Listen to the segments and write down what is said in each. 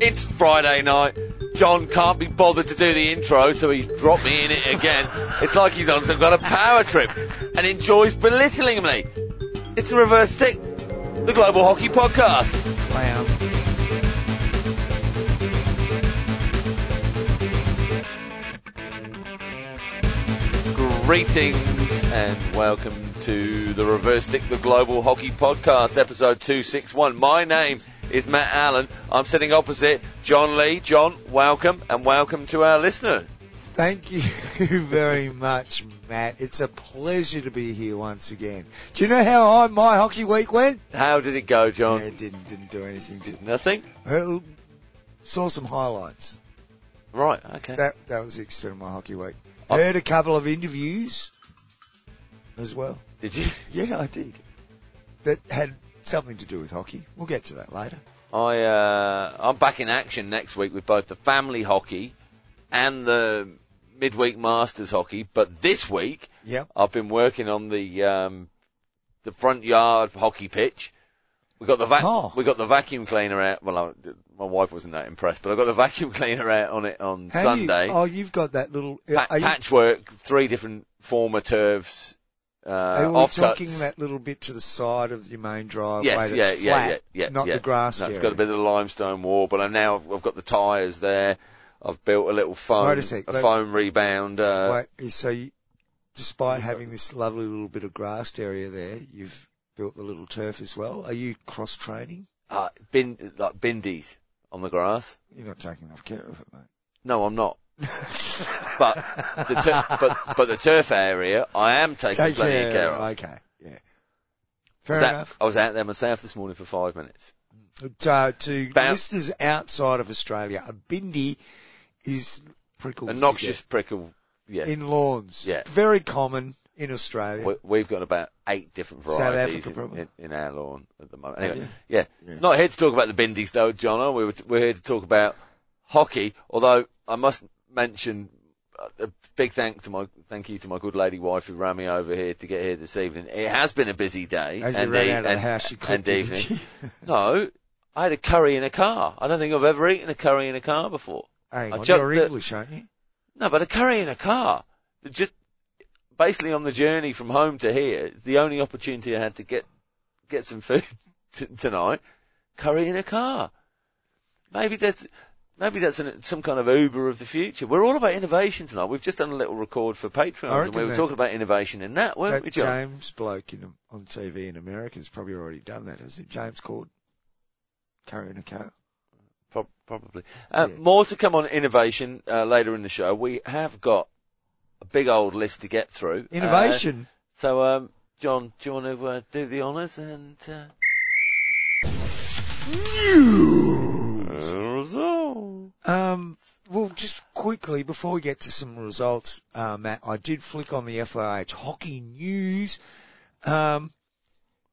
It's Friday night. John can't be bothered to do the intro, so he's dropped me in it again. It's like he's on some kind of power trip and enjoys belittling me. It's a reverse stick, the Global Hockey Podcast. Clown. Greetings and welcome to the Reverse Stick, the Global Hockey Podcast, episode 261. My name is Matt Allen. I'm sitting opposite John Lee. John, welcome and welcome to our listener. Thank you very much, Matt. It's a pleasure to be here once again. Do you know how I, my hockey week went? How did it go, John? Yeah, it didn't, didn't do anything. Did, Nothing? well, saw some highlights. Right, okay. That, that was the extent of my hockey week. I- Heard a couple of interviews as well. Did you? Yeah, I did. That had something to do with hockey. We'll get to that later. I, uh, I'm back in action next week with both the family hockey and the midweek masters hockey, but this week Yep. I've been working on the, um, the front yard hockey pitch. We got the vac- Oh. we got the vacuum cleaner out. Well, I, my wife wasn't that impressed, but I got the vacuum cleaner out on it on How do you- Sunday. oh, you've got that little. Pa- are you, patchwork, three different former turfs, uh, are we offcuts. talking that little bit to the side of your main driveway Yes, yeah, that's yeah, flat, yeah, yeah, not yeah. the grass No, it's area? got a bit of the limestone wall, but I now I've, I've got the tyres there. I've built a little foam, Wait a sec, let- foam rebound. Uh, Wait, so you, despite having this lovely little bit of grassed area there, you've built the little turf as well. Are you cross training? uh, bin like bindies on the grass. You're not taking enough care of it, mate. No, I'm not. But the tur- but but the turf area, I am taking Take plenty care. of care of. Okay, yeah. I Fair was, out, enough. I was out there myself this morning for five minutes. So, to Boun- listeners outside of Australia, a bindi is prickles A noxious prickle. Yeah, in lawns. Yeah. Very common in Australia. we, we've got about eight different varieties Africa, in, in, in our lawn at the moment. Oh, anyway, you? yeah. Yeah. not here to talk about the bindies though, John. We were we're here to talk about hockey. Although I must mention uh, a big thank to my thank you to my good lady wife who ran me over here to get here this evening. It has been a busy day As and, ran e- out of the and- house, and evening. No, I had a curry in a car. I don't think I've ever eaten a curry in a car before. Hang I on, you're the- English, aren't you? No, but a curry in a car. Just basically on the journey from home to here, the only opportunity I had to get get some food t- tonight. Curry in a car. Maybe that's maybe that's an, some kind of Uber of the future. We're all about innovation tonight. We've just done a little record for Patreon, and we were talking about innovation in that, weren't That we, John? James bloke in, on TV in America has probably already done that, has it? James called Curry in a car. Pro- probably. Uh, Yeah. More to come on innovation uh, later in the show. We have got a big old list to get through. Uh, Innovation. So, um, John, do you want to uh, do the honours and uh, result? Um, well, just quickly before we get to some results, uh, Matt, I did flick on the FIH hockey news. Um,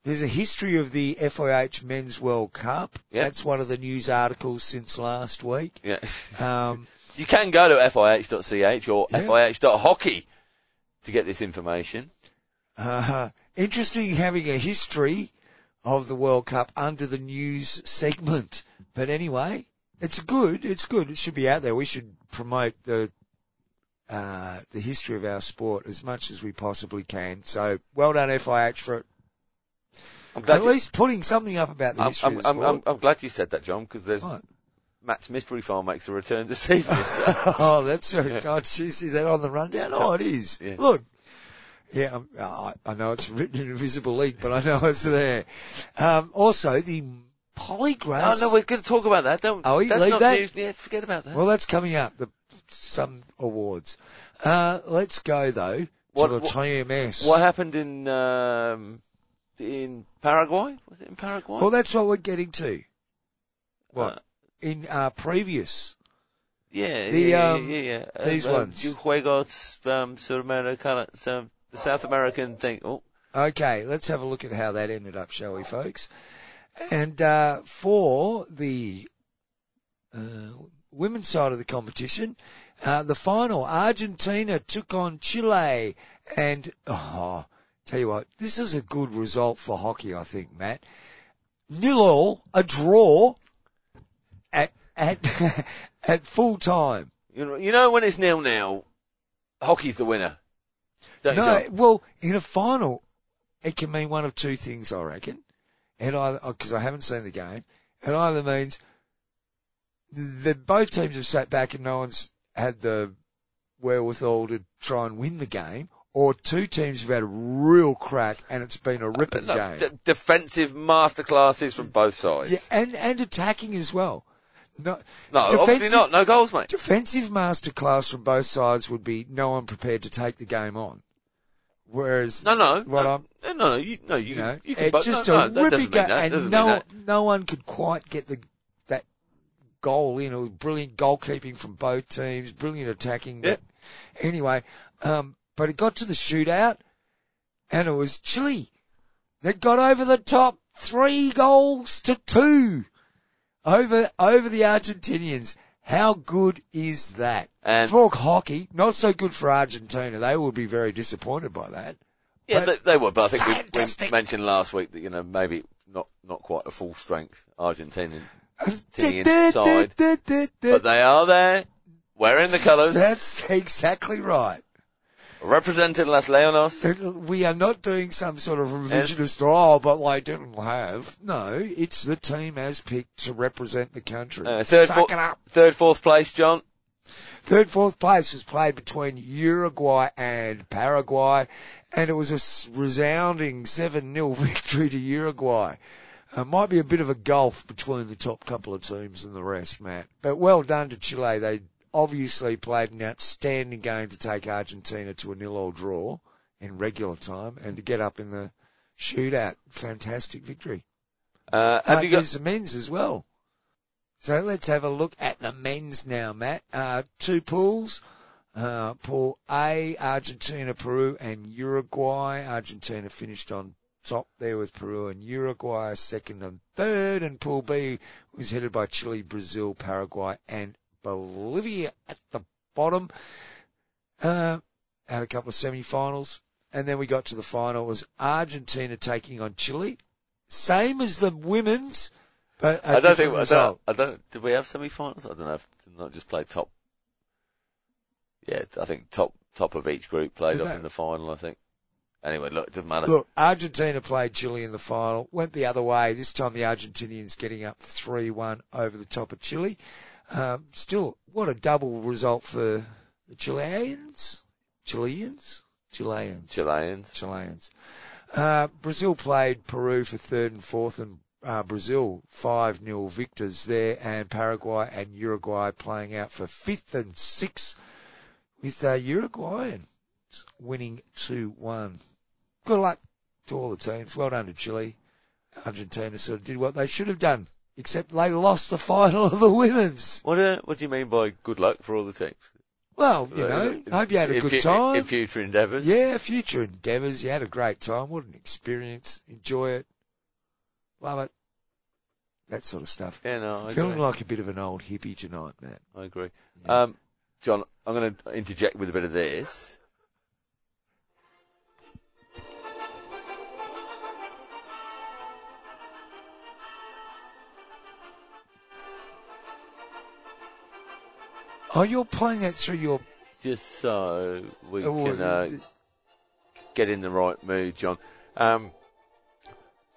there's a history of the FIH Men's World Cup. Yeah. That's one of the news articles since last week. Yeah, Um, you can go to fih.ch or Yeah. fih.hockey to get this information. uh, interesting having a history of the World Cup under the news segment. But anyway, it's good. It's good. It should be out there. We should promote the uh, the history of our sport as much as we possibly can. So well done FIH for glad, at you, least putting something up about the I'm, history I'm, of the I'm, sport. I'm, I'm glad you said that, John, because there's What? Matt's Mystery Farm makes a return this evening. so- oh, that's right. Oh, jeez, is that on the rundown? Oh, it is. Yeah. Look. Yeah, um, I, I know it's written in invisible ink, but I know it's there. Um, also, the polygraphs. oh no, we're going to talk about that. Don't. Oh, you that's leave not that? news. Yeah, forget about that. Well, that's coming up. The some awards. Uh, let's go though What- to the what- TMS. What happened in um, in Paraguay? Was it in Paraguay? Well, that's what we're getting to. What Uh, in uh, previous? yeah, the, yeah, um, yeah, yeah, yeah. these um, ones. Um, Juegos um, um, the South American thing. Oh, Okay, let's have a look at how that ended up, shall we, folks? And uh, for the uh, women's side of the competition, uh, the final, Argentina took on Chile, and oh, Tell you what, this is a good result for hockey, I think, Matt. Nil all, a draw at at at full time. You know, you know when it's nil nil, hockey's the winner. Don't No, well, in a final, it can mean one of two things, I reckon. And I, because I haven't seen the game, it either means that both teams have sat back and no one's had the wherewithal to try and win the game, or two teams have had a real crack and it's been a ripping No, game. d- defensive masterclasses from both sides. Yeah, and, and attacking as well. No, no, obviously not. No goals, mate. Defensive masterclass from both sides would be no one prepared to take the game on. Whereas, No, no, What no, I'm- no, no, you, no, you, you know, you can, it's just no, a no, ripping game, and no, no one could quite get the that goal in. It was brilliant goalkeeping from both teams, brilliant attacking. Yeah. But anyway, um, but it got to the shootout, and it was Chile that got over the top, three goals to two over over the Argentinians. How good is that? And For hockey, not so good for Argentina. They will be very disappointed by that. yeah, they, they were, but I think we, we mentioned last week that you know maybe not not quite a full strength Argentinian, Argentinian side, but they are there, wearing the colours, That's exactly right. representing Las Leonas. We are not doing some sort of revisionist, oh, but they didn't have. No, it's the team as picked to represent the country. Uh, third, Suck four, it up. third, fourth place, John. Third, fourth place was played between Uruguay and Paraguay, and it was a resounding 7-0 victory to Uruguay. Uh, might be a bit of a gulf between the top couple of teams and the rest, Matt. But well done to Chile. They obviously played an outstanding game to take Argentina to a nil-all draw in regular time and to get up in the shootout. Fantastic victory. Uh, Uh, have you got? the men's as well. So let's have a look at the men's now, Matt. Uh, two pools. Uh, pool A, Argentina, Peru, and Uruguay. Argentina finished on top there with Peru and Uruguay, second and third. And pool B was headed by Chile, Brazil, Paraguay, and Bolivia at the bottom. Uh, had a couple of semi-finals. And then we got to the final. It was Argentina taking on Chile. Same as the women's, but I I don't think. I don't, I don't. Did we have semi-finals? I don't know. Not just play top. Yeah, I think top top of each group played Did up they? in the final. I think. Anyway, look, it doesn't matter. Look, Argentina played Chile in the final, went the other way. This time the Argentinians getting up 3-1 over the top of Chile. Um, still, what a double result for the Chileans? Chileans? Chileans. Chileans. Chileans. Uh, Brazil played Peru for third and fourth, and uh, Brazil 5 0 victors there, and Paraguay and Uruguay playing out for fifth and sixth, with uh, Uruguay winning 2 1. Good luck to all the teams. Well done to Chile. Argentina sort of did what they should have done, except they lost the final of the women's. What uh, What do you mean by good luck for all the teams? Well, you know, Uh, I hope you had a good time. in future endeavours. Yeah, future endeavours. You had a great time. What an experience. Enjoy it. Love it. That sort of stuff. Yeah, no, I Feeling agree. like a bit of an old hippie tonight, Matt. I agree. Yeah. Um, John, I'm going to interject with a bit of this. Oh, you're playing that through your. Just so we oh, can uh, get in the right mood, John. Um,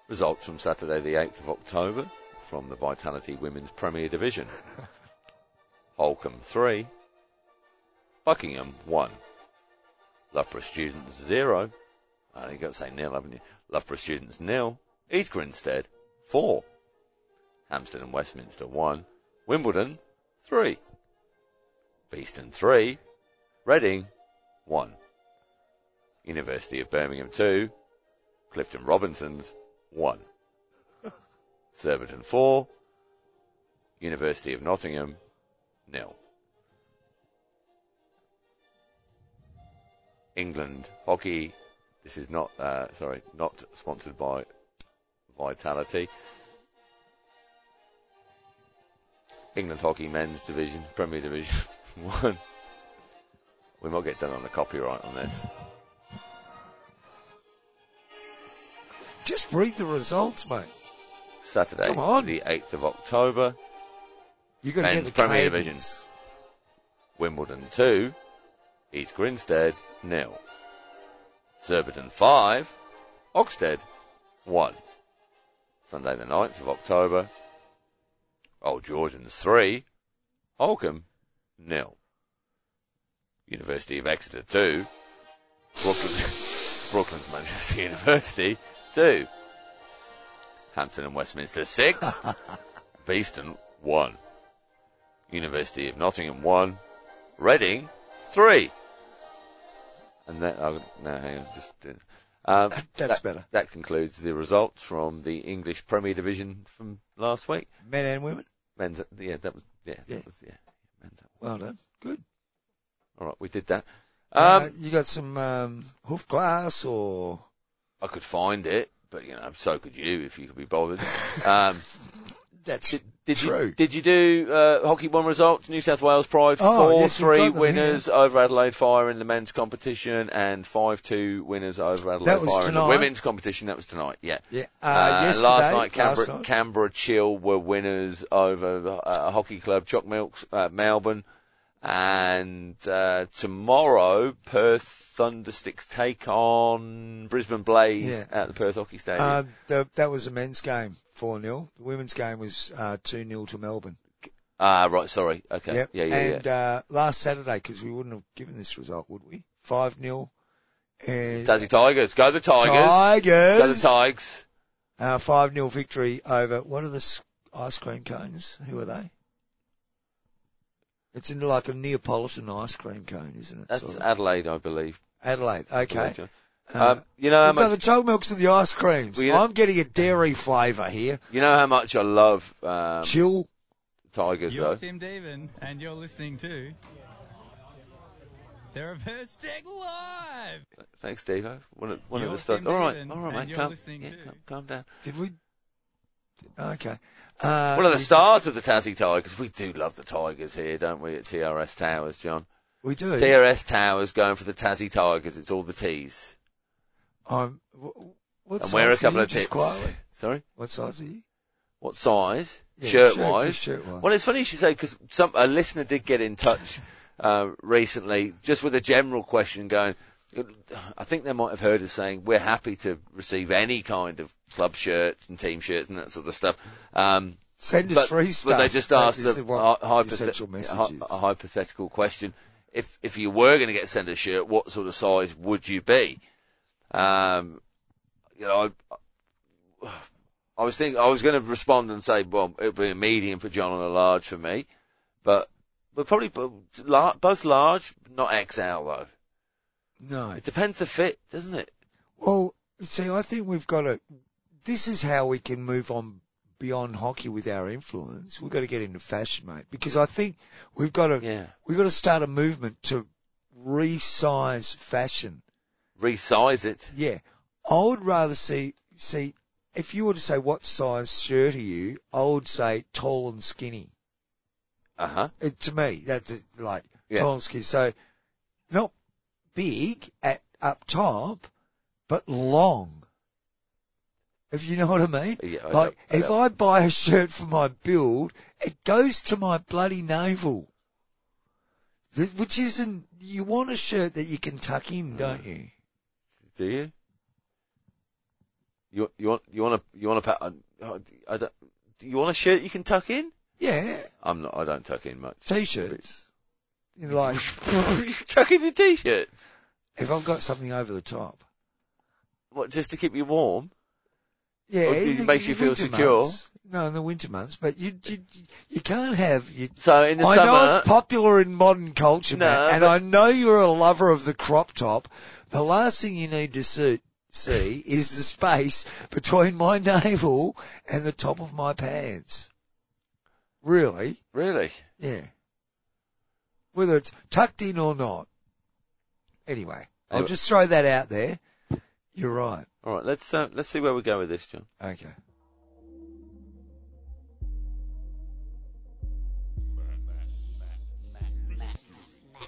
results from Saturday, the 8th of October, from the Vitality Women's Premier Division. Holcombe 3, Buckingham 1, Loughborough Students 0, uh, you've got to say nil, haven't you? Loughborough Students nil, East Grinstead 4, Hampstead and Westminster 1, Wimbledon 3, Beeston 3, Reading 1. University of Birmingham 2, Clifton Robinsons 1. Surbiton 4, University of Nottingham nil. England hockey. This is not, uh, sorry, not sponsored by Vitality. England hockey men's division, Premier Division one. We might get done on the copyright on this. Just read the results, mate. Saturday, Come on. the 8th of October, You got to get the Premier cables. Division. Wimbledon 2, East Grinstead nil. Surbiton 5, Oxted 1. Sunday the 9th of October, Old Georgians 3, Holcombe nil. University of Exeter 2, Brooklands, Brooklands Manchester University 2. Hampstead and Westminster 6, Beeston 1. University of Nottingham 1, Reading 3. And that, oh, no, hang on, just, uh, um, That's that, better. That concludes the results from the English Premier Division from last week. Men and women. Men's, yeah, that was, yeah, Yeah. that was, yeah, men's. Well done. Good. Alright, we did that. Uh, Um, you got some um, Hoofdklasse or I could find it, but you know, so could you if you could be bothered. Um, that's Did, did True. you did you do uh, hockey one results? New South Wales Pride Oh, four yes, three winners over Adelaide Fire in the men's competition and five two winners over Adelaide Fire in the women's competition. That was tonight. Yeah. yeah. Uh, Uh, yesterday, last night, Canberra, last night. Canberra Chill were winners over uh, Hockey Club Chock Milks, uh, Melbourne. And uh, tomorrow, Perth Thundersticks take on Brisbane Blaze Yeah. at the Perth Hockey Stadium. Uh, the, that was a men's game, 4-0. The women's game was uh, 2-0 to Melbourne. ah, right, sorry. Okay. Yep. Yeah, yeah, and yeah. Uh, last Saturday, because we wouldn't have given this result, would we? 5-0. And Tassie Tigers, go the Tigers. Tigers. Go the Tigers. Uh, 5-0 victory over, what are the ice cream cones? Who are they? It's in like a Neapolitan ice cream cone, isn't it? That's Sort of. Adelaide, I believe. Adelaide. Okay. Uh, Um, you know how we've the much, chocolate milks and the ice creams. We- I'm getting a dairy flavour here. you know how much I love, um, Chill. Tigers You're though. Tim Deavin, and you're listening to the Reverse Check Live. Thanks, Steve. One of, one of You're the stuff. All right, all right, and mate. Calm, yeah, calm, calm down. Did we? Okay. Uh, One of the stars of the Tassie Tigers. We do love the Tigers here, don't we? At TRS Towers, John. We do. TRS Towers going for the Tassie Tigers. It's all the T's. Um, wh- what And wear a couple of tits. quietly? Sorry, What size are you? what size? Yeah, shirt shirt- wise. shirt-wise. Well, it's funny you should say because a listener did get in touch uh, recently, just with a general question, going. I think they might have heard us saying we're happy to receive any kind of club shirts and team shirts and that sort of stuff. Um, Send us but, free but they just asked the, the hypothet- message hy- is. a hypothetical question. If if you were going to get sent a shirt, what sort of size would you be? Um, you know, I, I was thinking I was going to respond and say, well, it would be a medium for John and a large for me, but but probably both large, not XL though. No. It depends the fit, doesn't it? Well, see, I think we've got to. This is how we can move on beyond hockey with our influence. We've got to get into fashion, mate, because I think we've got to. Yeah. We've got to start a movement to resize fashion. Resize it. Yeah, I would rather see see if you were to say what size shirt are you, I would say tall and skinny. Uh huh. To me, that's like Yeah. tall and skinny. So not big at up top, but long. If you know what I mean. Yeah, I like I if. I buy a shirt for my build, it goes to my bloody navel. Which isn't. You want a shirt that you can tuck in, don't you? Do you? You you want you want a you want a uh, I don't, do you want a shirt you can tuck in? Yeah, I'm not. I don't tuck in much. t-shirts. You know, like tuck in your t-shirts. if I've got something over the top. What just to keep you warm? Yeah, Or it makes you feel secure? months. No, in the winter months, but you you you can't have you. So in the I know summer, it's popular in modern culture, No, Matt, and I know you're a lover of the crop top. The last thing you need to see, see is the space between my navel and the top of my pants. Really? really, Yeah. Whether it's tucked in or not. Anyway, I'll Anyway. just throw that out there. You're right. all right. Let's uh, let's see where we go with this, John. Okay.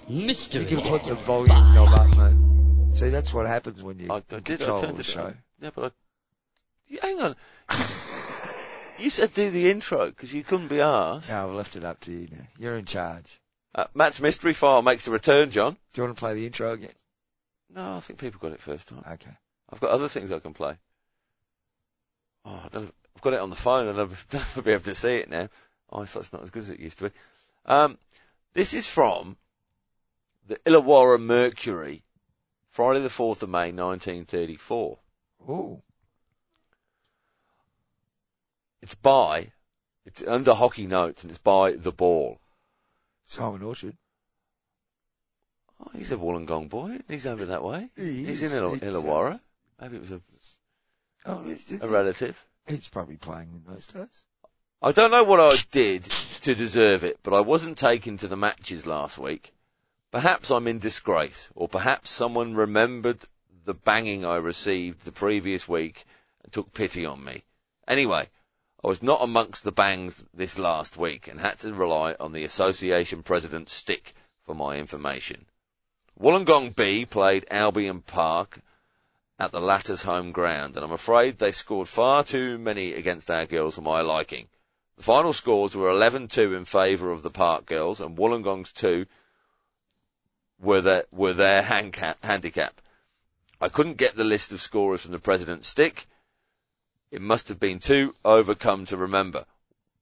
Mystery. You can put the volume knob up, mate. See, that's what happens when you I, I did. I control turned the show. on. Yeah, but I, hang on. You said do the intro because you couldn't be asked. No, I've left it up to you now. You're in charge. Uh, Matt's mystery file makes a return, John. Do you want to play the intro again? No, I think people got it first time. Okay. I've got other things I can play. Oh, I don't, I've got it on the phone and I'll never be able to see it now. Eyesight's not as good as it used to be. Um, this is from the Illawarra Mercury, Friday the 4th of May 1934. Ooh. It's by, it's under hockey notes and it's by The Ball. Simon Orchard. Oh, he's a Wollongong boy. He's over that way. He He's is. in Ill- uh, Illawarra. Maybe it was a, Oh, it's, it's, a relative. he's probably playing in those days. I don't know what I did to deserve it, but I wasn't taken to the matches last week. Perhaps I'm in disgrace, or perhaps someone remembered the banging I received the previous week and took pity on me. Anyway, I was not amongst the bangs this last week and had to rely on the association president's stick for my information. Wollongong B played Albion Park at the latter's home ground, and I'm afraid they scored far too many against our girls for my liking. The final scores were 11-2 in favour of the Park girls, and Wollongong's 2 were their, were their handicap. I couldn't get the list of scorers from the president's stick. It must have been too overcome to remember.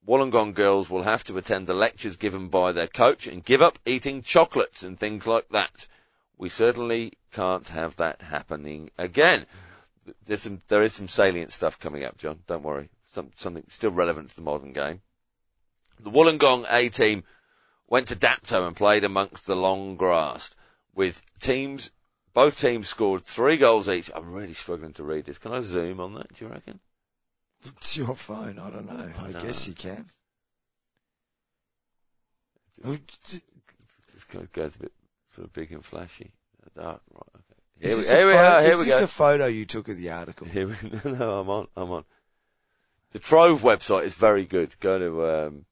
Wollongong girls will have to attend the lectures given by their coach and give up eating chocolates and things like that. We certainly can't have that happening again. There's some, there is some salient stuff coming up, John. Don't worry. Some, something still relevant to the modern game. The Wollongong A team went to Dapto and played amongst the long grass with teams, both teams scored three goals each. I'm really struggling to read this. Can I zoom on that, do you reckon? It's your phone. I don't know. I, don't guess know. you can. This goes, goes a bit sort of big and flashy. Ah, right, okay. Here, we, this here we are, here is we this go. a photo you took of the article? Here we, no, I'm on, I'm on. The Trove website is very good. Go to, um,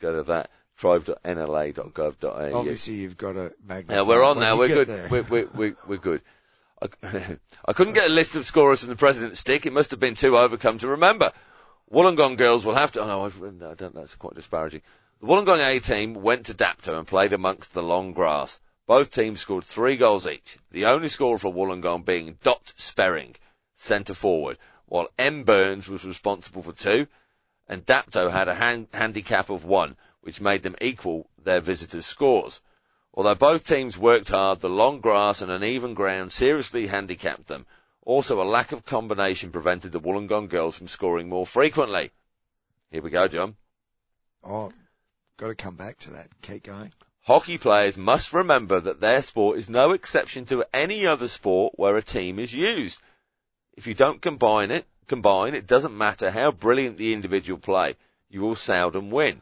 go to that. Trove.nla.gov.au. Obviously, you've got a magnet. Yeah, we're on now. We're good. We're, we're, we're, we're good. I, couldn't get a list of scorers from the president's stick. It must have been too overcome to remember. Wollongong girls will have to. Oh I've, I don't, that's quite disparaging. The Wollongong A team went to Dapto and played amongst the long grass. Both teams scored three goals each. The only scorer for Wollongong being Dot Sperring, centre forward, while M Burns was responsible for two, and Dapto had a hand, handicap of one, which made them equal their visitors' scores. Although both teams worked hard, the long grass and uneven ground seriously handicapped them. Also, a lack of combination prevented the Wollongong girls from scoring more frequently. Here we go, John. Oh, got to come back to that. Keep going. Hockey players must remember that their sport is no exception to any other sport where a team is used. If you don't combine it, combine, it doesn't matter how brilliant the individual play, you will seldom win.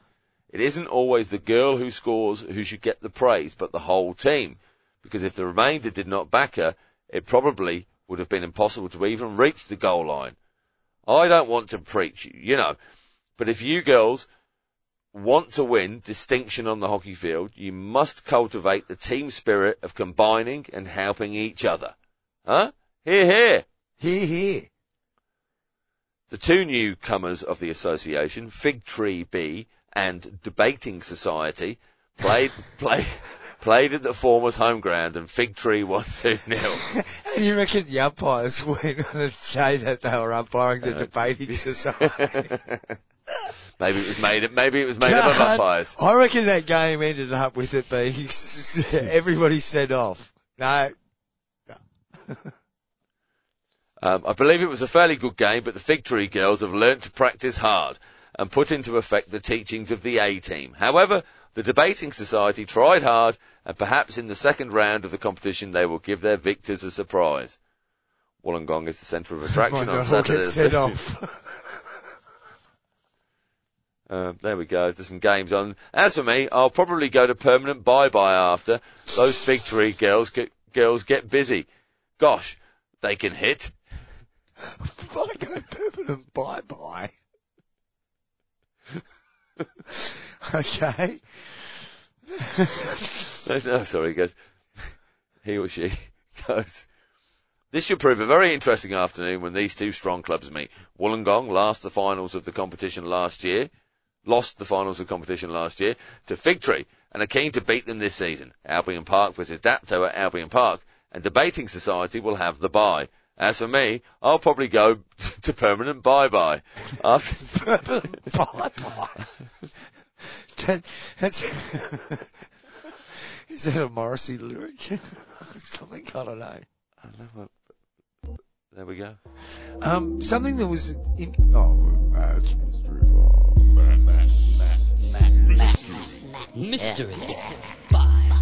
It isn't always the girl who scores who should get the praise, but the whole team. Because if the remainder did not back her, it probably would have been impossible to even reach the goal line. I don't want to preach, you know, but if you girls want to win distinction on the hockey field, you must cultivate the team spirit of combining and helping each other. Huh? Here, here. Here, here. The two newcomers of the association, Fig Tree B and Debating Society, played play, played at the former's home ground and Fig Tree won 2 0. How do you reckon the umpires went on to say that they were umpiring the debating society? maybe it was made maybe it was made up of umpires. I reckon that game ended up with it being everybody sent off. No, Um, I believe it was a fairly good game, but the Fig Tree girls have learnt to practice hard and put into effect the teachings of the A team. However, the debating society tried hard, and perhaps in the second round of the competition they will give their victors a surprise. Wollongong is the centre of attraction on Saturday. get sent off. Um, there we go. There's some games on. As for me, I'll probably go to permanent bye-bye after those Fig Tree girls get, girls get busy. Gosh, they can hit. If I go permanent bye bye. okay. No, sorry, he goes, he or she goes, This should prove a very interesting afternoon when these two strong clubs meet. Wollongong lost the finals of the competition last year, lost the finals of the competition last year to Fig Tree and are keen to beat them this season. Albion Park versus Dapto at Albion Park and Debating Society will have the bye. As for me, I'll probably go to permanent bye-bye. After, bye bye. That's is that a Morrissey lyric? Something I don't know. I don't know there we go. Um, something that was in. Oh, it's mystery for- Mystery Five.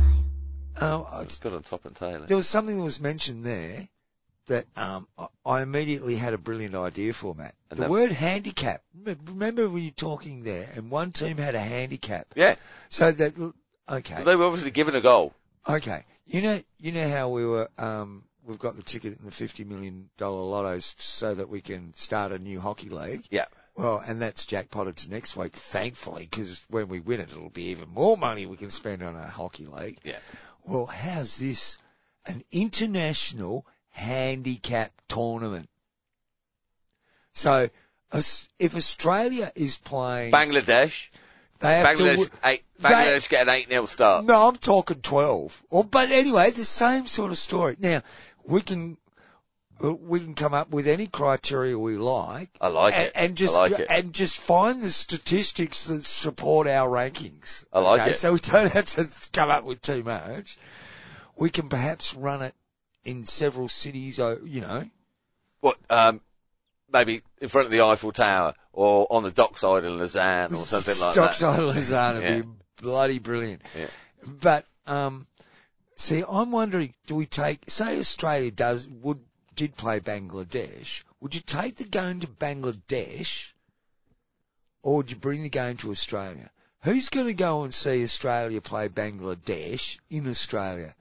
Oh, I- It's got on top and tail. there was something that was mentioned there that um, I- immediately had a brilliant idea for, Matt. And the that- word handicap. Remember when you were talking there, and one team had a handicap. Yeah, So that okay, so they were obviously given a goal. okay. You know, you know how we were. Um, we've got the ticket in the fifty million dollar lottos so that we can start a new hockey league. Yeah. Well, and that's jackpotted to next week, thankfully, because when we win it, it'll be even more money we can spend on a hockey league. Yeah. Well, how's this? An international handicap tournament. So, if Australia is playing, Bangladesh, they have to. Bangladesh, w- eight, they- get an 8-0 start. No, I'm talking 12. Or, but anyway, the same sort of story. Now, we can, uh, we can come up with any criteria we like. I like and, it. And just, like it. and just find the statistics that support our rankings. I like Okay, it. So we don't have to come up with too much. We can perhaps run it in several cities, uh, you know. What, um, maybe in front of the Eiffel Tower or on the dockside in Lausanne or something like that. Dockside Lausanne would Yeah. be bloody brilliant. Yeah. But um, see, I'm wondering, do we take? Say Australia does would did play Bangladesh. Would you take the game to Bangladesh, or would you bring the game to Australia? Who's going to go and see Australia play Bangladesh in Australia?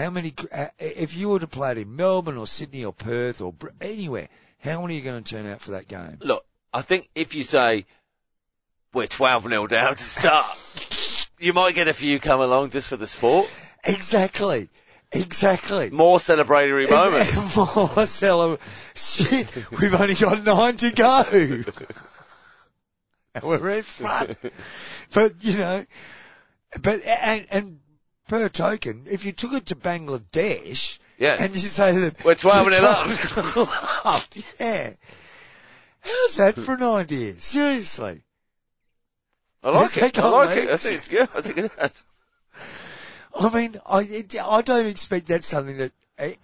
How many? uh, If you were to play it in Melbourne or Sydney or Perth or anywhere, how many are going to turn out for that game? Look, I think if you say we're 12 0 down to start, you might get a few come along just for the sport. Exactly. Exactly. More celebratory moments. Marcelo, shit, we've only got nine to go. and we're in front. But, you know, but, and, and per token, if you took it to Bangladesh, Yeah. and you say that We're 12 and you're it up. 12 up, yeah. How's that for an idea? Seriously. I like it. I like it. I think it's good. I think it is. I mean, I, it, I don't expect that's something that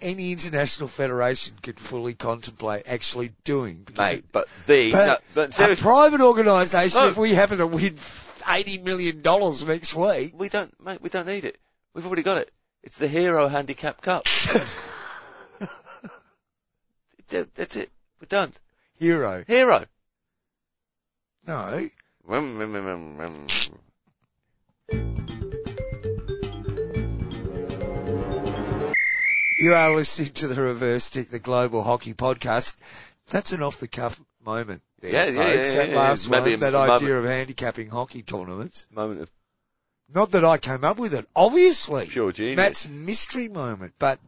any international federation could fully contemplate actually doing. Mate, but the, But, no, but a private organisation, No. if we happen to win eighty million dollars next week, we don't, mate, we don't need it. We've already got it. It's the Hero Handicap Cup. That's it. We're done. hero. Hero. No, Rum, rum, rum, rum, rum. you are listening to the Reverse Stick, the Global Hockey Podcast. That's an off the cuff moment. There, Yeah, yeah, folks. yeah, That yeah, last yeah. Maybe one, a that moment. idea of handicapping hockey tournaments. Moment of Not that I came up with it, obviously. pure genius. Matt's mystery moment, but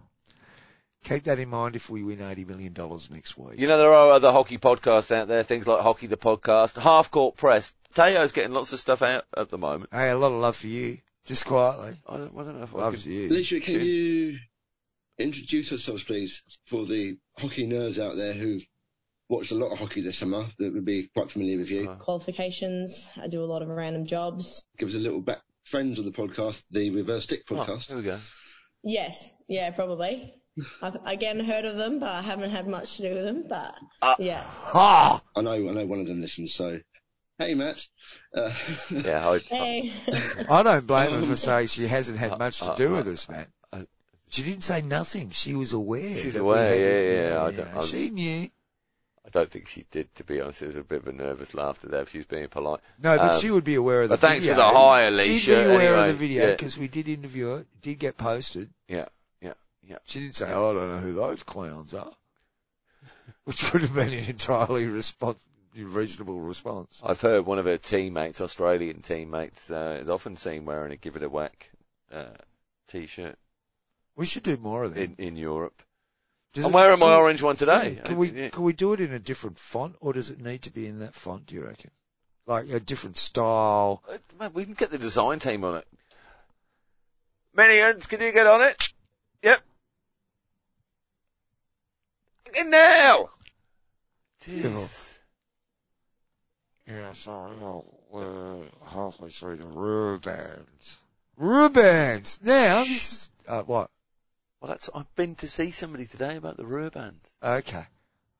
keep that in mind if we win eighty million dollars next week. You know, there are other hockey podcasts out there, things like Hockey the Podcast, Half Court Press. Teo's getting lots of stuff out at the moment. Hey, a lot of love for you, just quietly. I don't, I don't know if I Loves can... you. Alicia, can you introduce yourselves, please, for the hockey nerds out there who've watched a lot of hockey this summer that would be quite familiar with you? Uh. qualifications. I do a lot of random jobs. Give us a little back. Friends of the podcast, the Reverse Stick Oh, podcast. there we go. Yes, yeah, probably. I've again heard of them, but I haven't had much to do with them. But Uh, yeah, Ha! I know, I know one of them listens. So, hey, Matt. Uh, Yeah, I, hey, I don't blame her for saying she hasn't had much to uh, do uh, with us, Matt. uh, She didn't say nothing. She was aware. She's aware, had- yeah, yeah, I don't- I'm- she knew. I don't think she did, to be honest. It was a bit of a nervous laughter there if she was being polite. No, but Um, she would be aware of the but thanks video. for the hi, She'd be aware anyway, of the video yeah. because we did interview her. It did get posted. Yeah, yeah, yeah. She didn't say, oh, I don't know who those clowns are. Which would have been an entirely respons- reasonable response. I've heard one of her teammates, Australian teammates, uh, is often seen wearing a Give It a Whack uh, t-shirt We should do more of that. in, in Europe. Does I'm it- wearing my orange one today. Can we Yeah. can we do it in a different font, or does it need to be in that font? Do you reckon? Like a different style? Uh, Man, we can get the design team on it. Minions, can you get on it? Yep. In now! Jeez. Yeah, sorry, we're halfway through the Rubans. Rubans. Now this is uh, what? Well, that's, I've been to see somebody today about the Rurbans. Okay.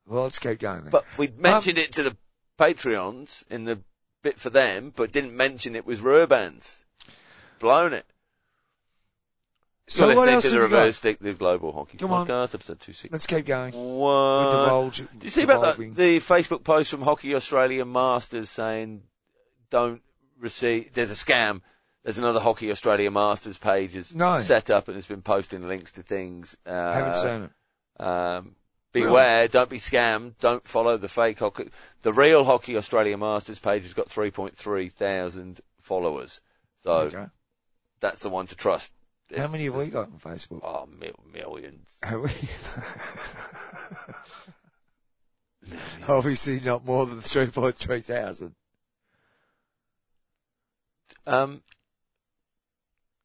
Well, let's keep going. Then. But we um, mentioned it to the Patreons in the bit for them, but didn't mention it was Rurbans. Blown it. so You're what listening else to the? Reverse Stick, the Global Hockey Come on. Episode 260. Let's keep going. What? divulge, Did you see about the Facebook post from Hockey Australia Masters saying don't receive, there's a scam. There's another Hockey Australia Masters page is No. set up and it's been posting links to things. Uh, Haven't seen it. um, beware, don't be scammed, don't follow the fake hockey. The real Hockey Australia Masters page has got 3.3 thousand followers. So Okay. that's the one to trust. How many have we got on Facebook? Oh, mil- millions. Have we? Obviously not more than 3.3 thousand. Um,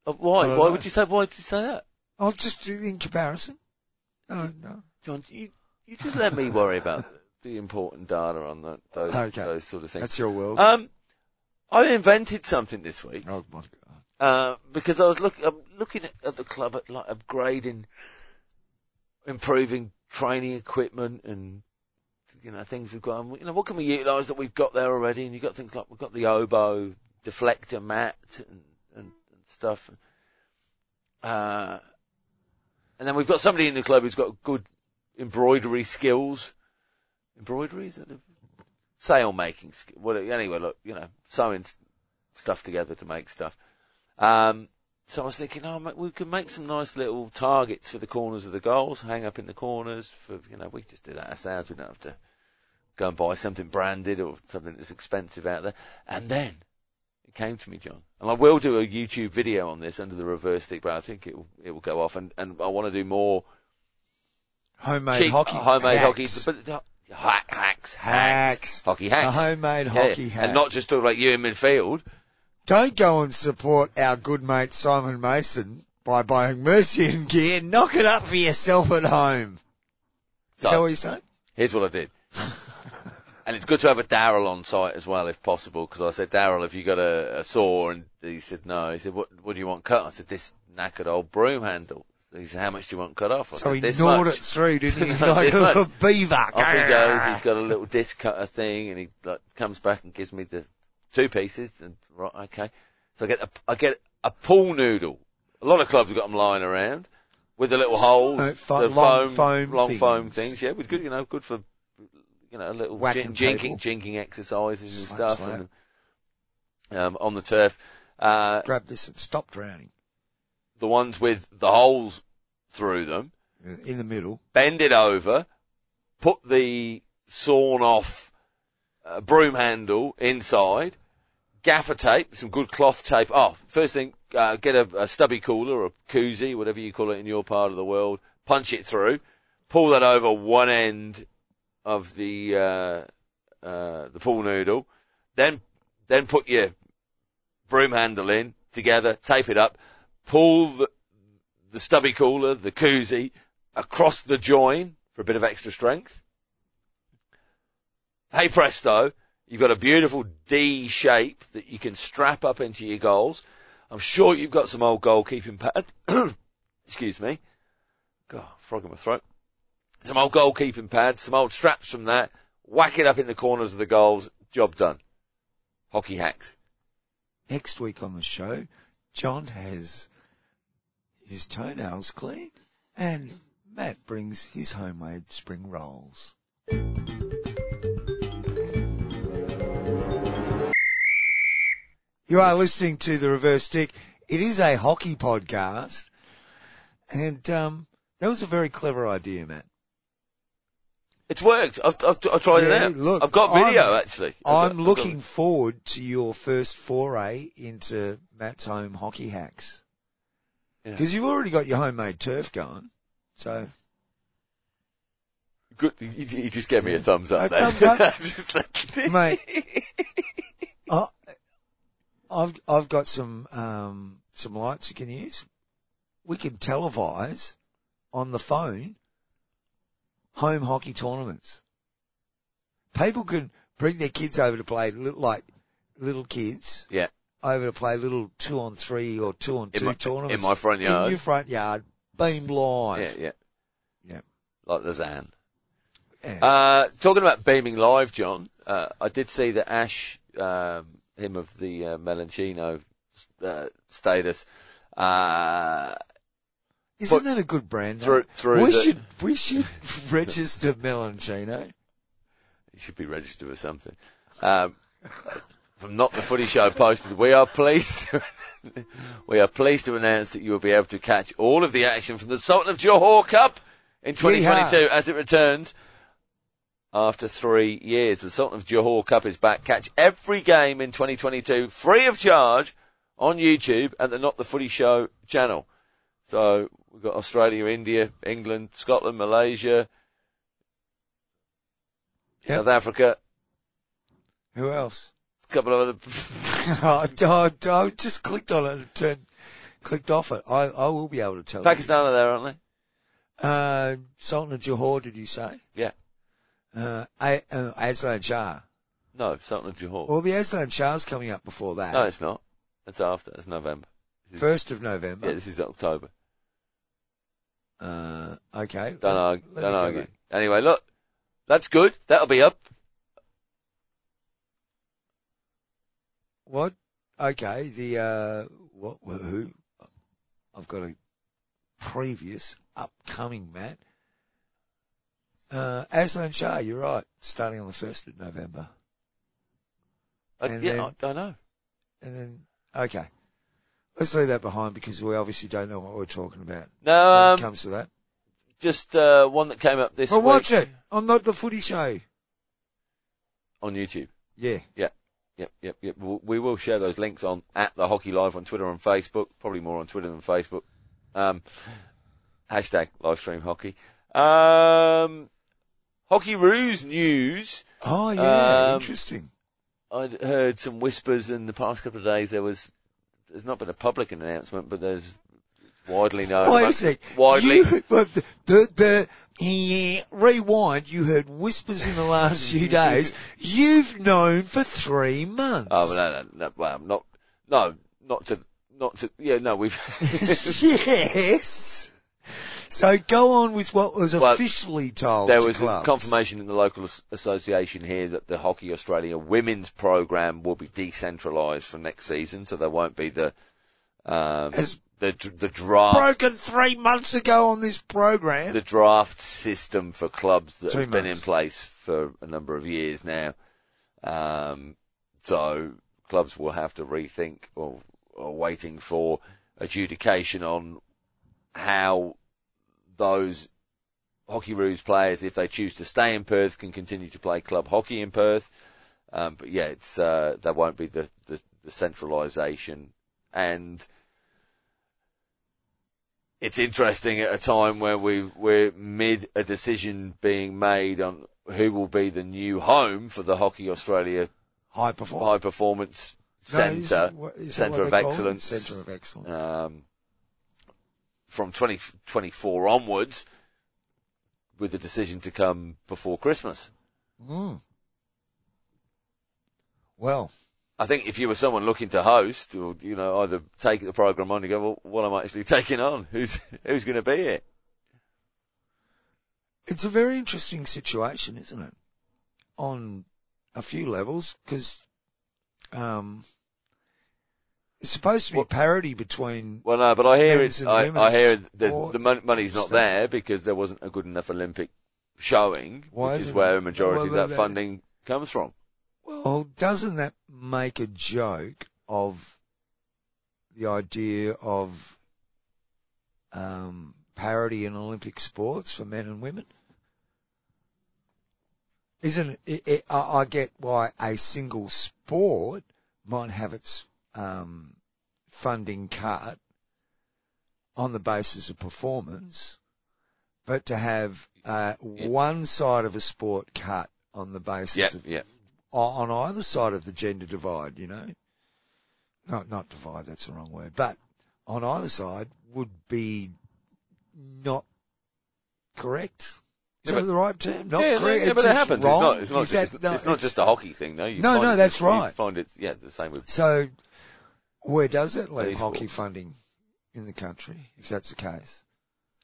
uh, why? Why know. would you say, why did you say that? I'll just do in comparison. No, no. John, you, you just let me worry about the important data on that, those, Okay. those sort of things. That's your world. Um, I invented something this week, oh my god. uh, because I was look, I'm looking at, at the club at like upgrading, improving training equipment and, you know, things we've got. And, you know, what can we utilise that we've got there already? And you've got things like, we've got the OBO deflector mat and stuff. Uh, and then we've got somebody in the club who's got good embroidery skills. Embroidery is a- Sail making. sk- Well, anyway, look, you know, sewing stuff together to make stuff. Um, so I was thinking, oh, we could make some nice little targets for the corners of the goals, hang up in the corners. For you know, we just do that ourselves. We don't have to go and buy something branded or something that's expensive out there. And then it came to me, John, and I will do a YouTube video on this under the reverse stick, but I think it will it will go off, and and I want to do more Homemade cheap hockey. homemade hockey, hacks. but uh, hack, hacks, hacks, Hacks. hockey hacks, homemade Yeah, hockey hack. and not just talk about you in midfield. Don't go and support our good mate Simon Mason by buying Mercian gear. Knock it up for yourself at home. Is that what you're saying? Here's what I did. and it's good to have a Daryl on site as well, if possible, because I said, Daryl, have you got a, a saw? And he said, no. He said, what, what do you want cut? I said, this knackered old broom handle. He said, how much do you want cut off? I So said, he gnawed much. it through, didn't he? He's like a beaver. Off he goes. He's got a little disc cutter thing, and he like comes back and gives me the two pieces. And right, okay. So I get a, I get a pool noodle. A lot of clubs have got them lying around with the little holes, Uh, fo- the long foam, foam long foam things. things. Yeah, good, you know, good for you know, a little Whacking jinking, jinking exercises and Slap, stuff, slap. and um, on the turf. Uh, Grab this and stop drowning. the ones with the holes through them. In the middle. bend it over, put the sawn off uh, broom handle inside, gaffer tape, some good cloth tape. Oh, first thing, uh, get a, a stubby cooler or a koozie, whatever you call it in your part of the world, punch it through, pull that over one end of the, uh, uh, the pool noodle, then, then put your broom handle in together, tape it up, pull the, the stubby cooler, the koozie, across the join for a bit of extra strength. Hey presto, you've got a beautiful D shape that you can strap up into your goals. I'm sure you've got some old goalkeeping pad. Excuse me. God, frog in my throat. Some old goalkeeping pads, some old straps from that. Whack it up in the corners of the goals. Job done. Hockey hacks. Next week on the show, John has his toenails clean and Matt brings his homemade spring rolls. You are listening to the reverse stick. It is a hockey podcast and, um, that was a very clever idea, Matt. It's worked. I've, I've, I've tried it out. look, I've got video I'm- actually. I've I'm I've got- looking forward to your first foray into Matt's home hockey hacks. Yeah. Because you've already got your homemade turf going. So, Good. You, you just gave me a thumbs up. A there. thumbs up? Just like- Mate. I, I've I've got some um, some lights you can use. We can televise on the phone home hockey tournaments. People can bring their kids over to play little, like little kids Yeah. over to play little two on three or two on In two my- tournaments in my front yard. in your front yard, beamed live. Yeah, yeah. Yeah. Like the Zan. Yeah. Uh, talking about beaming live, John, uh, I did see that Ash, um, him of the uh, Melanchino uh, status, uh, Isn't that a good brand? through- through we the- should we should register Melanchino. he should be registered with something. Um, from Not the Footy Show posted, we are pleased to, we are pleased to announce that you will be able to catch all of the action from the Sultan of Johor Cup in 2022 as it returns after three years. The Sultan of Johor Cup is back. Catch every game in 2022 free of charge on YouTube at the Not the Footy Show channel. So we've got Australia, India, England, Scotland, Malaysia, Yep. South Africa, Who else? a couple of other oh, I, I just clicked on it and turned, clicked off it. I, I will be able to tell Pakistan are there, aren't they? Uh, Sultan of Johor, did you say? Yeah. Uh, A- uh, Azlan Shah. No, Sultan of Johor. Well, the Azlan Shah's coming up before that. no, it's not. It's after. It's November. First of November. Yeah, this is October. Uh, okay. Don't Let- argue. Don't argue. back. Anyway, look, that's good. That'll be up. What? Okay, the, uh, what, who? I've got a previous upcoming Matt. Uh, Azlan Shah, you're right, starting on the 1st of November. Uh, yeah, then- I, I know. And then, okay. Let's leave that behind because we obviously don't know what we're talking about No, when um, it comes to that. just uh, one that came up this But week watch it on not the footy show. on YouTube. Yeah. Yeah, yep, yep, yep. We'll- We will share those links on at the Hockey Live on Twitter and Facebook. Probably more on Twitter than Facebook. Um, hashtag live stream hockey. Um, Hockeyroos news. Oh yeah, Um, interesting. I'd heard some whispers in the past couple of days. There was, there's not been a public announcement, but there's widely known. Wait a sec. Widely. You, the, the, the yeah, rewind, you heard whispers in the last few days. You've known for three months. Oh, no, no, no, well, not, no, not to, not to, yeah, no, we've, yes. So go on with what was Well, officially told. there to was a confirmation in the local as- association here that the Hockey Australia women's program will be decentralised for next season, so there won't be the, um, the, the draft, broken three months ago on this program. the draft system for clubs that Two has been in place for a number of years now. Um, so clubs will have to rethink or, or waiting for adjudication on how those Hockeyroos players, if they choose to stay in Perth, can continue to play club hockey in Perth. Um, but yeah, it's uh, there won't be the the, the centralisation, and it's interesting at a time where we we're mid a decision being made on who will be the new home for the Hockey Australia High performance. High Performance Centre, Centre of Excellence, Centre of Excellence. From 2024 onwards, with the decision to come before Christmas. Mm. Well, I think if you were someone looking to host, or you know, either take the program on, you go, well, what am I actually taking on? Who's who's going to be it? it's a very interesting situation, isn't it? On a few levels, because um, it's supposed to be Well- parity between. Well, no, but I hear Men's it. and I, I hear the the money's not there because there wasn't a good enough Olympic showing, Why which is where it? a majority Well, of well, that- funding comes from. Well, doesn't that make a joke of the idea of um, parity in Olympic sports for men and women? Isn't it, it, I I get why a single sport might have its um, funding cut on the basis of performance, but to have uh, one side of a sport cut on the basis Yeah, of yeah. on either side of the gender divide, you know. Not not divide, that's the wrong word. But on either side would be not correct. Is Yeah, that the right term? Not yeah, correct. yeah, It's but it happens. Wrong. It's not. It's not, Is just, it's, no, it's not it's- just a hockey thing, though. You No, no, it- that's you right. find it. Yeah, the same with. So where does it leave hockey funding in the country, if that's the case?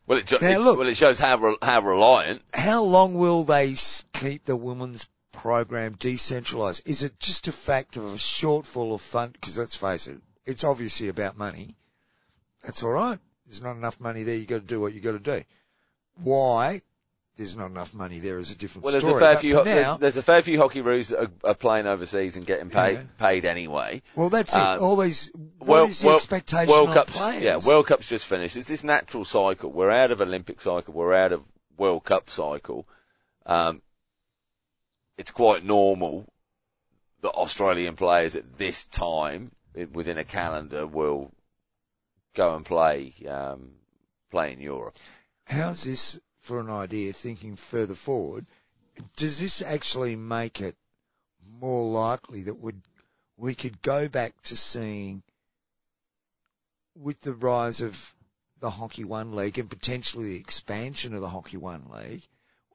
Well, it, Now, it- look. well, it shows how re- how reliant. How long will they keep the women's program decentralised? Is it just a fact of a shortfall of fund? Because let's face it, it's obviously about money. That's all right. There's not enough money there. You got to do what you got to do. Why? There's not enough money there is a different Well, there's story. a fair But few. ho- there's, now, there's a fair few Hockeyroos that are, are playing overseas and getting paid Yeah. paid anyway. well, that's uh, it. All these. What World, is the World- expectation World on Cups, players? yeah, World Cup's just finished. It's this natural cycle. We're out of Olympic cycle. We're out of World Cup cycle. Um, it's quite normal that Australian players at this time within a calendar will go and play um, play in Europe. How's this for an idea thinking further forward? Does this actually make it more likely that would we could go back to seeing with the rise of the Hockey One League and potentially the expansion of the Hockey One League,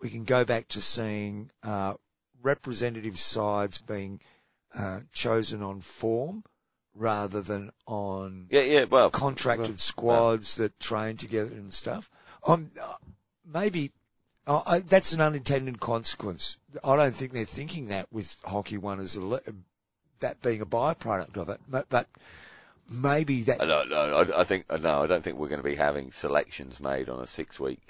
we can go back to seeing uh, representative sides being uh, chosen on form rather than on Yeah, yeah. Well, contracted well, squads that train together and stuff. Uh, maybe uh, I, that's an unintended consequence. I don't think they're thinking that with hockey one as a that being a byproduct of it, but, but maybe that. I don't know. I, I think no. I don't think we're going to be having selections made on a six week.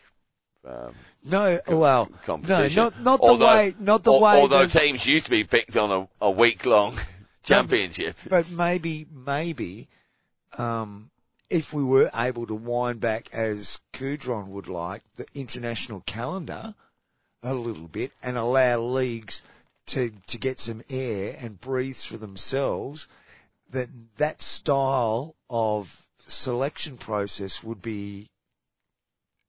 Um, No, well, no, not not the way, not the al- way. Although teams used to be picked on a, a week long championship. But maybe, maybe, um, if we were able to wind back as Kudron would like the international calendar a little bit and allow leagues to, to get some air and breathe for themselves, that that style of selection process would be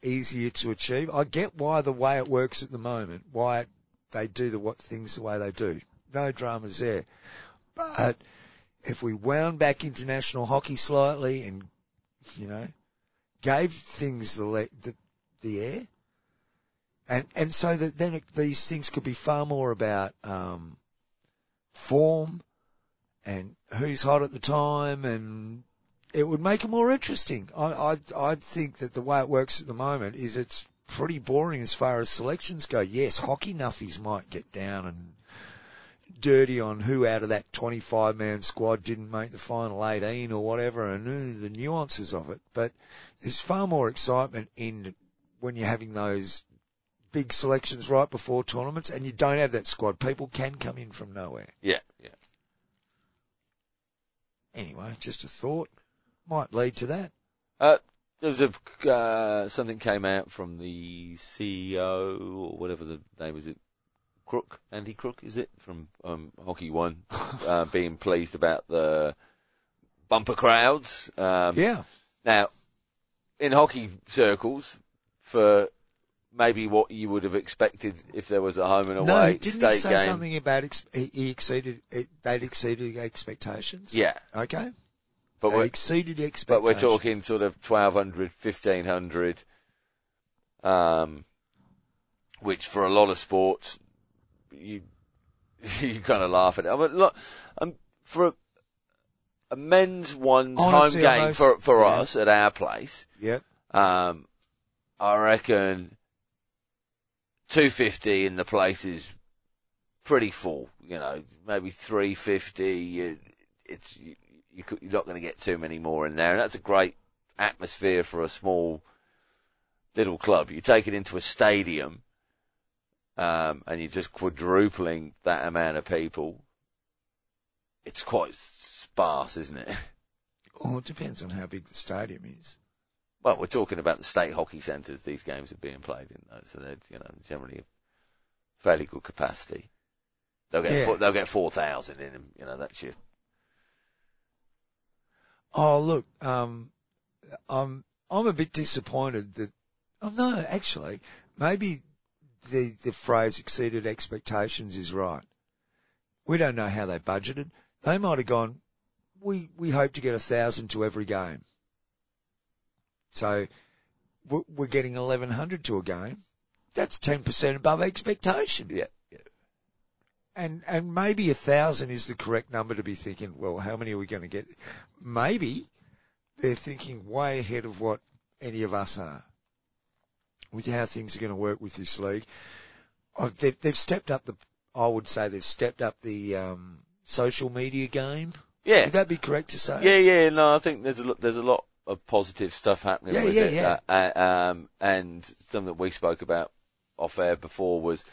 easier to achieve. I get why the way it works at the moment, why they do the what things the way they do. No dramas there. But if we wound back international hockey slightly and, you know, gave things the le- the, the air, and and so that then it, these things could be far more about um, form and who's hot at the time, and it would make it more interesting. I I I think that the way it works at the moment is it's pretty boring as far as selections go. Yes, hockey nuffies might get down and dirty on who out of that 25 man squad didn't make the final 18 or whatever and the nuances of it. But there's far more excitement in when you're having those big selections right before tournaments and you don't have that squad. People can come in from nowhere. Yeah, yeah. Anyway, just a thought. Might lead to that. Uh, there was a uh, something came out from the CEO or whatever the name is. It Crook Andy Crook is it from um, Hockey One, uh, being pleased about the bumper crowds. Um, Yeah. Now, in hockey circles, for maybe what you would have expected if there was a home and away No, didn't state he say game. something about ex- he, exceeded, they'd exceeded expectations? Yeah, Okay. but They exceeded but we're talking sort of 1200, 1500, um, which for a lot of sports, you, you kind of laugh at it. But look, um, for a, a men's one's Honestly, home game for, for yeah. us at our place, Yep. um, I reckon 250 in the place is pretty full. You know, maybe 350. You, it's you, you you're not going to get too many more in there, and that's a great atmosphere for a small little club. You take it into a stadium, um, and you're just quadrupling that amount of people. It's quite sparse, isn't it? Well, it depends on how big the stadium is. Well, we're talking about the state hockey centres these games are being played in, though, so they're you know generally a fairly good capacity. They'll get Yeah. four, they'll get four thousand in them. You know that's your Oh, look, um, I'm I'm a bit disappointed that Oh no, actually, maybe the the phrase exceeded expectations is right. We don't know how they budgeted. They might have gone. We we hope to get a thousand to every game. So we're getting eleven hundred to a game. That's ten percent above expectation. Yeah. yeah. And and maybe a thousand is the correct number to be thinking. Well, how many are we going to get? Maybe they're thinking way ahead of what any of us are with how things are going to work with this league. Oh, they've, they've stepped up the. I would say they've stepped up the um, social media game. Yeah. Would that be correct to say? Yeah, yeah, no, I think there's a lot, there's a lot of positive stuff happening Yeah, with yeah, it. yeah. Uh, uh, um, and something that we spoke about off air before was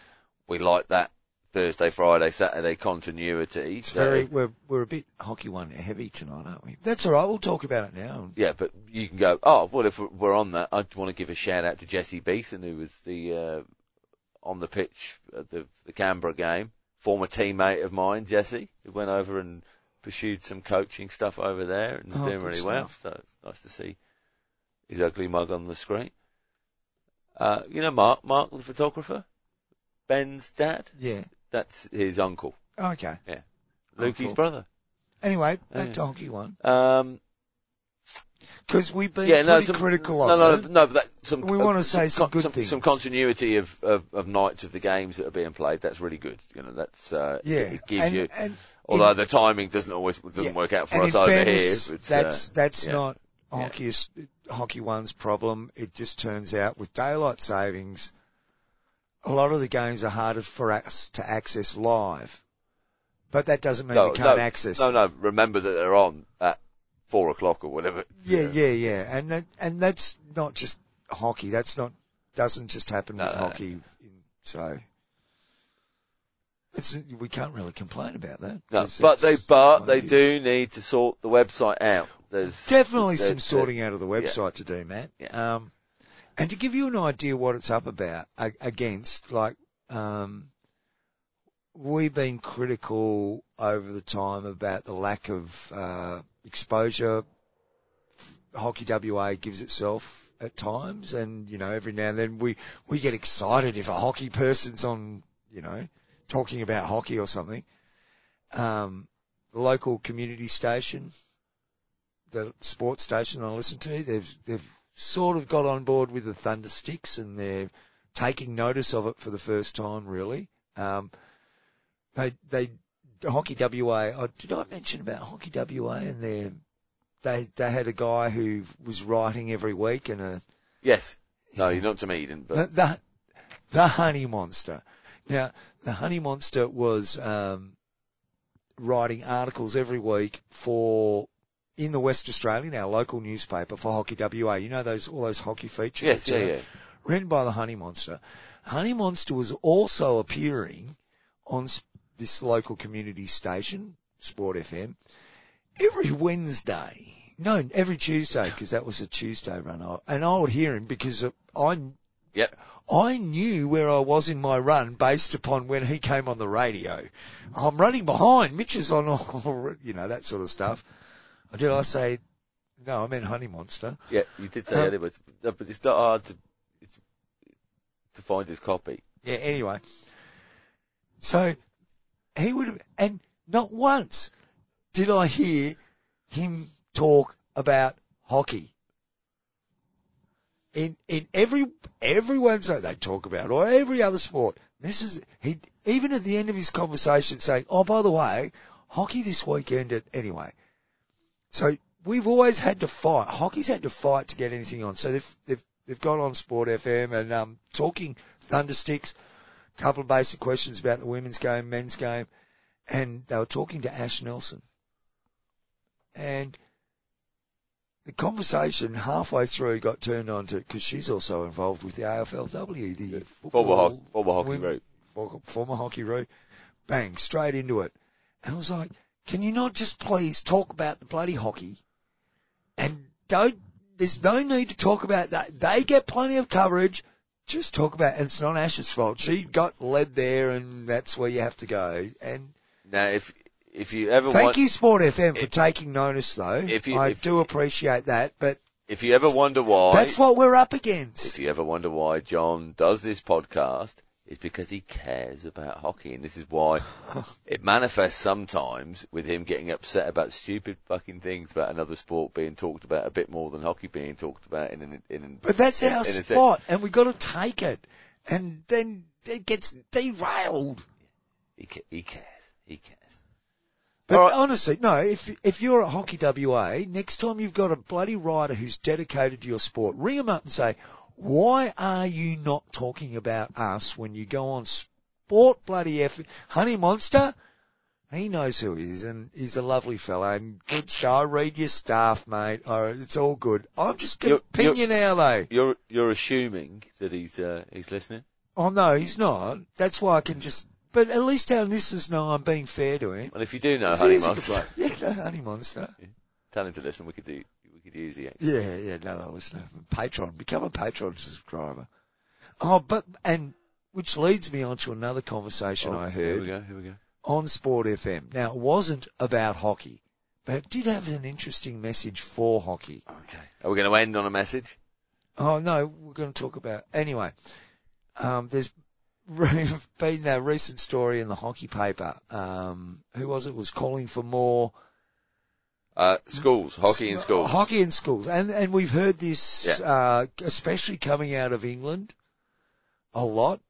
we like that Thursday, Friday, Saturday continuity. It's So- very. We're we're a bit hockey one heavy tonight, aren't we? That's all right. We'll talk about it now. Yeah, but you can go, oh, well, if we're on that, I'd want to give a shout out to Jesse Beeson, who was the, uh, on the pitch at the, the Canberra game. Former teammate of mine, Jesse, who went over and pursued some coaching stuff over there and is Oh, doing really well. So it's nice to see his ugly mug on the screen. Uh, you know Mark, Mark the photographer? Ben's dad? Yeah. That's his uncle. Okay. Yeah. Lukey's brother. Anyway, back to hockey one Um, because we've been yeah, no, pretty some, critical no, of no, it. no, but that, some, We wanna say some good some, things. Some continuity of, of, of nights of the games that are being played. That's really good. You know, that's uh, Yeah, it, it gives and, you. and Although in- the timing doesn't always doesn't yeah, work out for and us in over fairness, here. It's, that's uh, that's yeah. not hockey's hockey one's problem. It just turns out with daylight savings, a lot of the games are harder for us to access live. But that doesn't mean no, we can't no, access. no, no. Remember that they're on at four o'clock or whatever. Yeah, yeah, yeah, and that and that's not just hockey. That's not doesn't just happen with No. hockey. In, so it's we can't really complain about that. No, but they but they do need to sort the website out. There's definitely there's- some there's- sorting out of the website to do, Matt. Yeah. Um, and to give you an idea what it's up about against, like, um, we've been critical over the time about the lack of uh, exposure Hockey WA gives itself at times, and you know every now and then we we get excited if a hockey person's on, you know, talking about hockey or something. Um, the local community station, the sports station I listen to, they've they've sort of got on board with the Thundersticks and they're taking notice of it for the first time, really. Um, they they Hockey WA. Oh, did I mention about Hockey WA and their they they had a guy who was writing every week and a Yes. No, you're not to me, you didn't. But the, the the honey monster. Now the honey monster was um, writing articles every week for in the West Australian, our local newspaper for Hockey WA. You know those all those hockey features. yes, yeah, yeah. written by the Honey Monster. Honey Monster was also appearing on this local community station, Sport FM, every Wednesday. No, every Tuesday because that was a Tuesday run. And I would hear him because I Yep. I knew where I was in my run based upon when he came on the radio. I'm running behind. Mitch is on you know, that sort of stuff. Or did I say, no, I meant Honey Monster. Yeah, you did say Um, earlier, but it's, no, but it's not hard to it's, to find his copy. Yeah, anyway. So he would have, and not once did I hear him talk about hockey. In, in every, every Wednesday they talk about, or every other sport. This is, he, even at the end of his conversation saying, oh, by the way, hockey this weekend at, anyway. So we've always had to fight. Hockey's had to fight to get anything on. So they've, they've, they've got on Sport FM and, um, talking Thundersticks, a couple of basic questions about the women's game, men's game, and they were talking to Ash Nelson. And the conversation halfway through got turned on to, because she's also involved with the AFLW, the Former, football, ho- former hockey women- route. former hockey route, bang, straight into it. And I was like, can you not just please talk about the bloody hockey and don't, there's no need to talk about that. They get plenty of coverage. Just talk about, and it's not Ash's fault. She got led there and that's where you have to go. And Now, if if you ever thank want, you Sport FM for if- taking notice though. if you- I if- do appreciate that, but if you ever wonder why, That's what we're up against. if you ever wonder why John does this podcast, it's because he cares about hockey, and this is why it manifests sometimes with him getting upset about stupid fucking things about another sport being talked about a bit more than hockey being talked about in an in. But that's in- our in spot, and we've got to take it. And then it gets derailed. He, he cares. He cares. But right. honestly, no, if, if you're at Hockey WA, next time you've got a bloody rider who's dedicated to your sport, ring him up and say, why are you not talking about us when you go on Sport Bloody F, Honey Monster? He knows who he is and he's a lovely fella and good stuff. I read your staff, mate. Right, it's all good. I'm just going to pin you now though. You're you're assuming that he's uh, he's listening. Oh no, he's not. That's why I can just, but at least our listeners know I'm being fair to him. Well, if you do know Honey Monster. Yeah, Honey Monster. tell him to listen. We could do could use the Yeah, yeah, no, no, listen, Patreon, become a Patreon subscriber. Oh, but, and, which leads me on to another conversation I Oh, Here we heard go. Here we go. on Sport FM. Now, it wasn't about hockey, but it did have an interesting message for hockey. Okay. Are we going to end on a message? Oh no, we're going to talk about, anyway, um, there's been that recent story in the hockey paper, um, who was it, was calling for more Uh, schools, hockey in schools. Hockey in schools. And, and we've heard this, Yeah. uh, especially coming out of England a lot.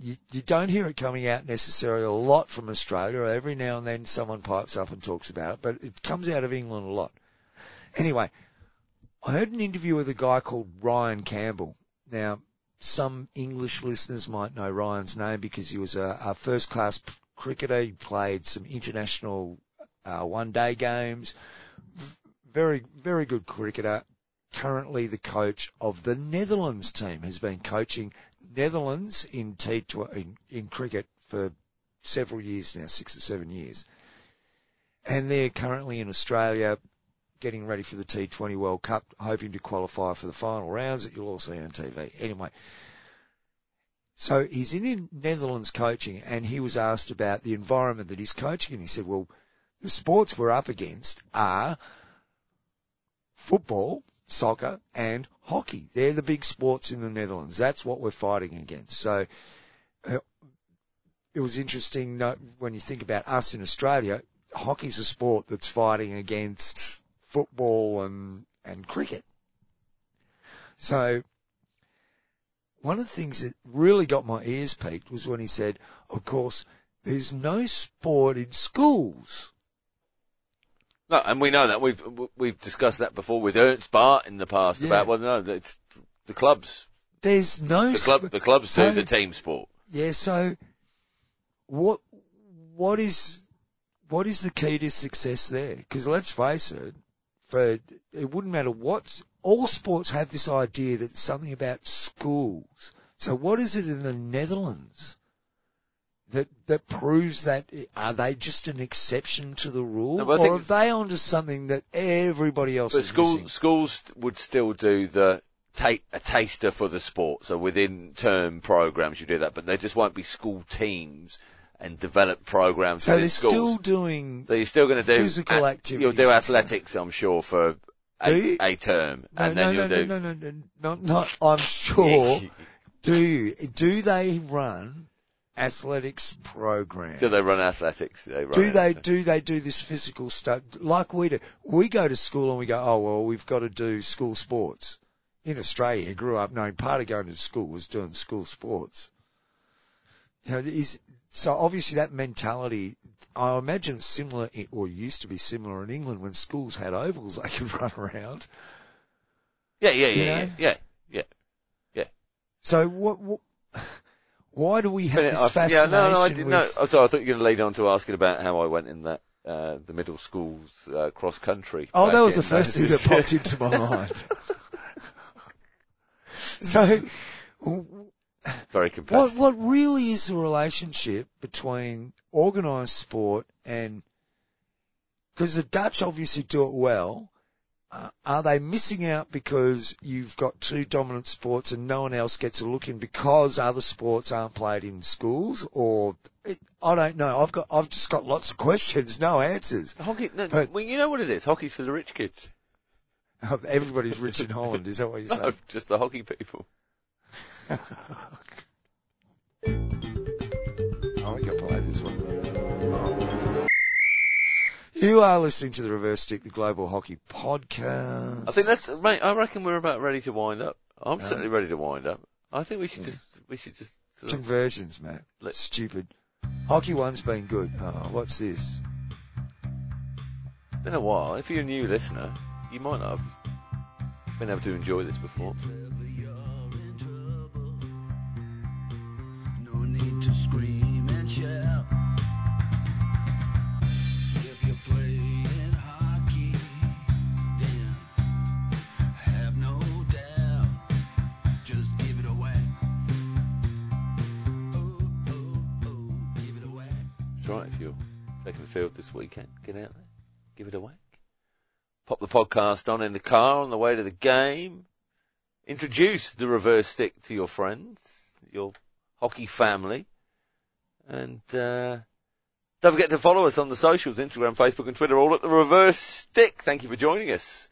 You, you don't hear it coming out necessarily a lot from Australia. Every now and then someone pipes up and talks about it, but it comes out of England a lot. Anyway, I heard an interview with a guy called Ryan Campbell. Now, some English listeners might know Ryan's name because he was a, a first class cricketer. He played some international uh, one day games. Very, very good cricketer. Currently the coach of the Netherlands team has been coaching Netherlands in T in, in cricket for several years now, six or seven years. And they're currently in Australia getting ready for the T20 World Cup, hoping to qualify for the final rounds that you'll all see on TV. Anyway, so he's in Netherlands coaching and he was asked about the environment that he's coaching and he said, well, the sports we're up against are football, soccer and hockey. They're the big sports in the Netherlands. That's what we're fighting against. So uh, it was interesting when you think about us in Australia, hockey's a sport that's fighting against football and, and cricket. So one of the things that really got my ears peaked was when he said, of course, there's no sport in schools. No, and we know that we've we've discussed that before with Ernst Baart in the past Yeah. about well, no, it's the clubs. There's no The club, the clubs So- do the team sport. Yeah, so what what is what is the key to success there? Because let's face it, for it wouldn't matter what all sports have this idea that it's something about schools. So what is it in the Netherlands that that proves that are they just an exception to the rule, No, or are they onto something that everybody else But is schools schools would still do the take a taster for the sport. So within term programs, you do that, but they just won't be school teams and develop programs So they're schools. still doing so you're still going to do physical a- activities You'll do athletics, I'm sure, for a, a term, no, and then no, you'll no, do. no, no, no, not not. I'm sure. Do do they run athletics program. Do they run athletics? They run Do they athletics. do they do this physical stuff like we do? We go to school and we go, oh well, we've got to do school sports. In Australia, I grew up knowing part of going to school was doing school sports. You know, is so obviously that mentality. I imagine it's similar, or used to be similar in England when schools had ovals they could run around. Yeah, yeah, You yeah, yeah, yeah, yeah. So what? what why do we have But this I- yeah, no, no, I didn't know. with? Oh, sorry, I thought you were going to lead on to asking about how I went in that uh, the middle school's uh, cross country. Oh, that was the first thing that popped into my mind. so, Very what what really is the relationship between organised sport and because the Dutch obviously do it well. Uh, are they missing out because you've got two dominant sports and no one else gets a look in because other sports aren't played in schools? Or it, I don't know. I've got I've just got lots of questions, no answers. Hockey, no, But- well, you know what it is. Hockey's for the rich kids. Everybody's rich in Holland. Is that what you're No, just the hockey people. You are listening to the Reverse Stick, the Global Hockey Podcast. I think that's, mate, I reckon we're about ready to wind up. I'm certainly ready to wind up. I think we should just, we should just sort of, conversions, Matt. Let- Stupid. Hockey one's been good. Oh, what's this? been a while. If you're a new listener, you might not have been able to enjoy this before. Taking the field this weekend, get out there, give it a whack. Pop the podcast on in the car on the way to the game. Introduce the reverse stick to your friends, your hockey family, and uh, don't forget to follow us on the socials: Instagram, Facebook, and Twitter. All at the reverse stick. Thank you for joining us.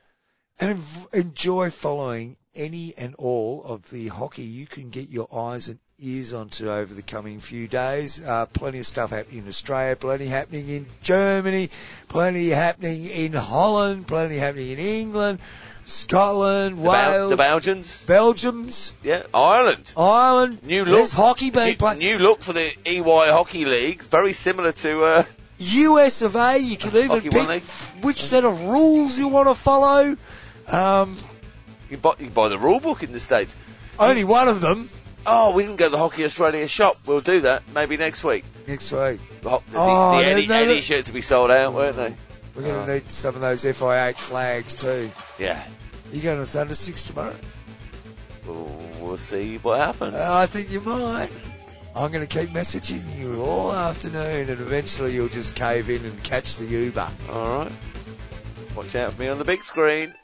And enjoy following any and all of the hockey you can get your eyes and ears onto over the coming few days. Uh, plenty of stuff happening in Australia, plenty happening in Germany, plenty happening in Holland, plenty happening in England, Scotland, The, Bel- Wales, the Belgians, Belgium's, yeah, Ireland. Ireland. New look. There's hockey being New, new look for the EY Hockey League, very similar to uh, US of A, you can even pick League. which set of rules you want to follow. Um, you, buy, you buy the rule book in the states. only one of them Oh, we didn't go to the Hockey Australia shop. We'll do that maybe next week. next week. The, the, Oh, the Eddie, Eddie shirts to be sold out, weren't they? We're going Oh. to need some of those FIH flags too. Yeah. You going to Thundersticks tomorrow? We'll, we'll see what happens. Uh, I think you might. I'm going to keep messaging you all afternoon, and eventually you'll just cave in and catch the Uber. All right. Watch out for me on the big screen.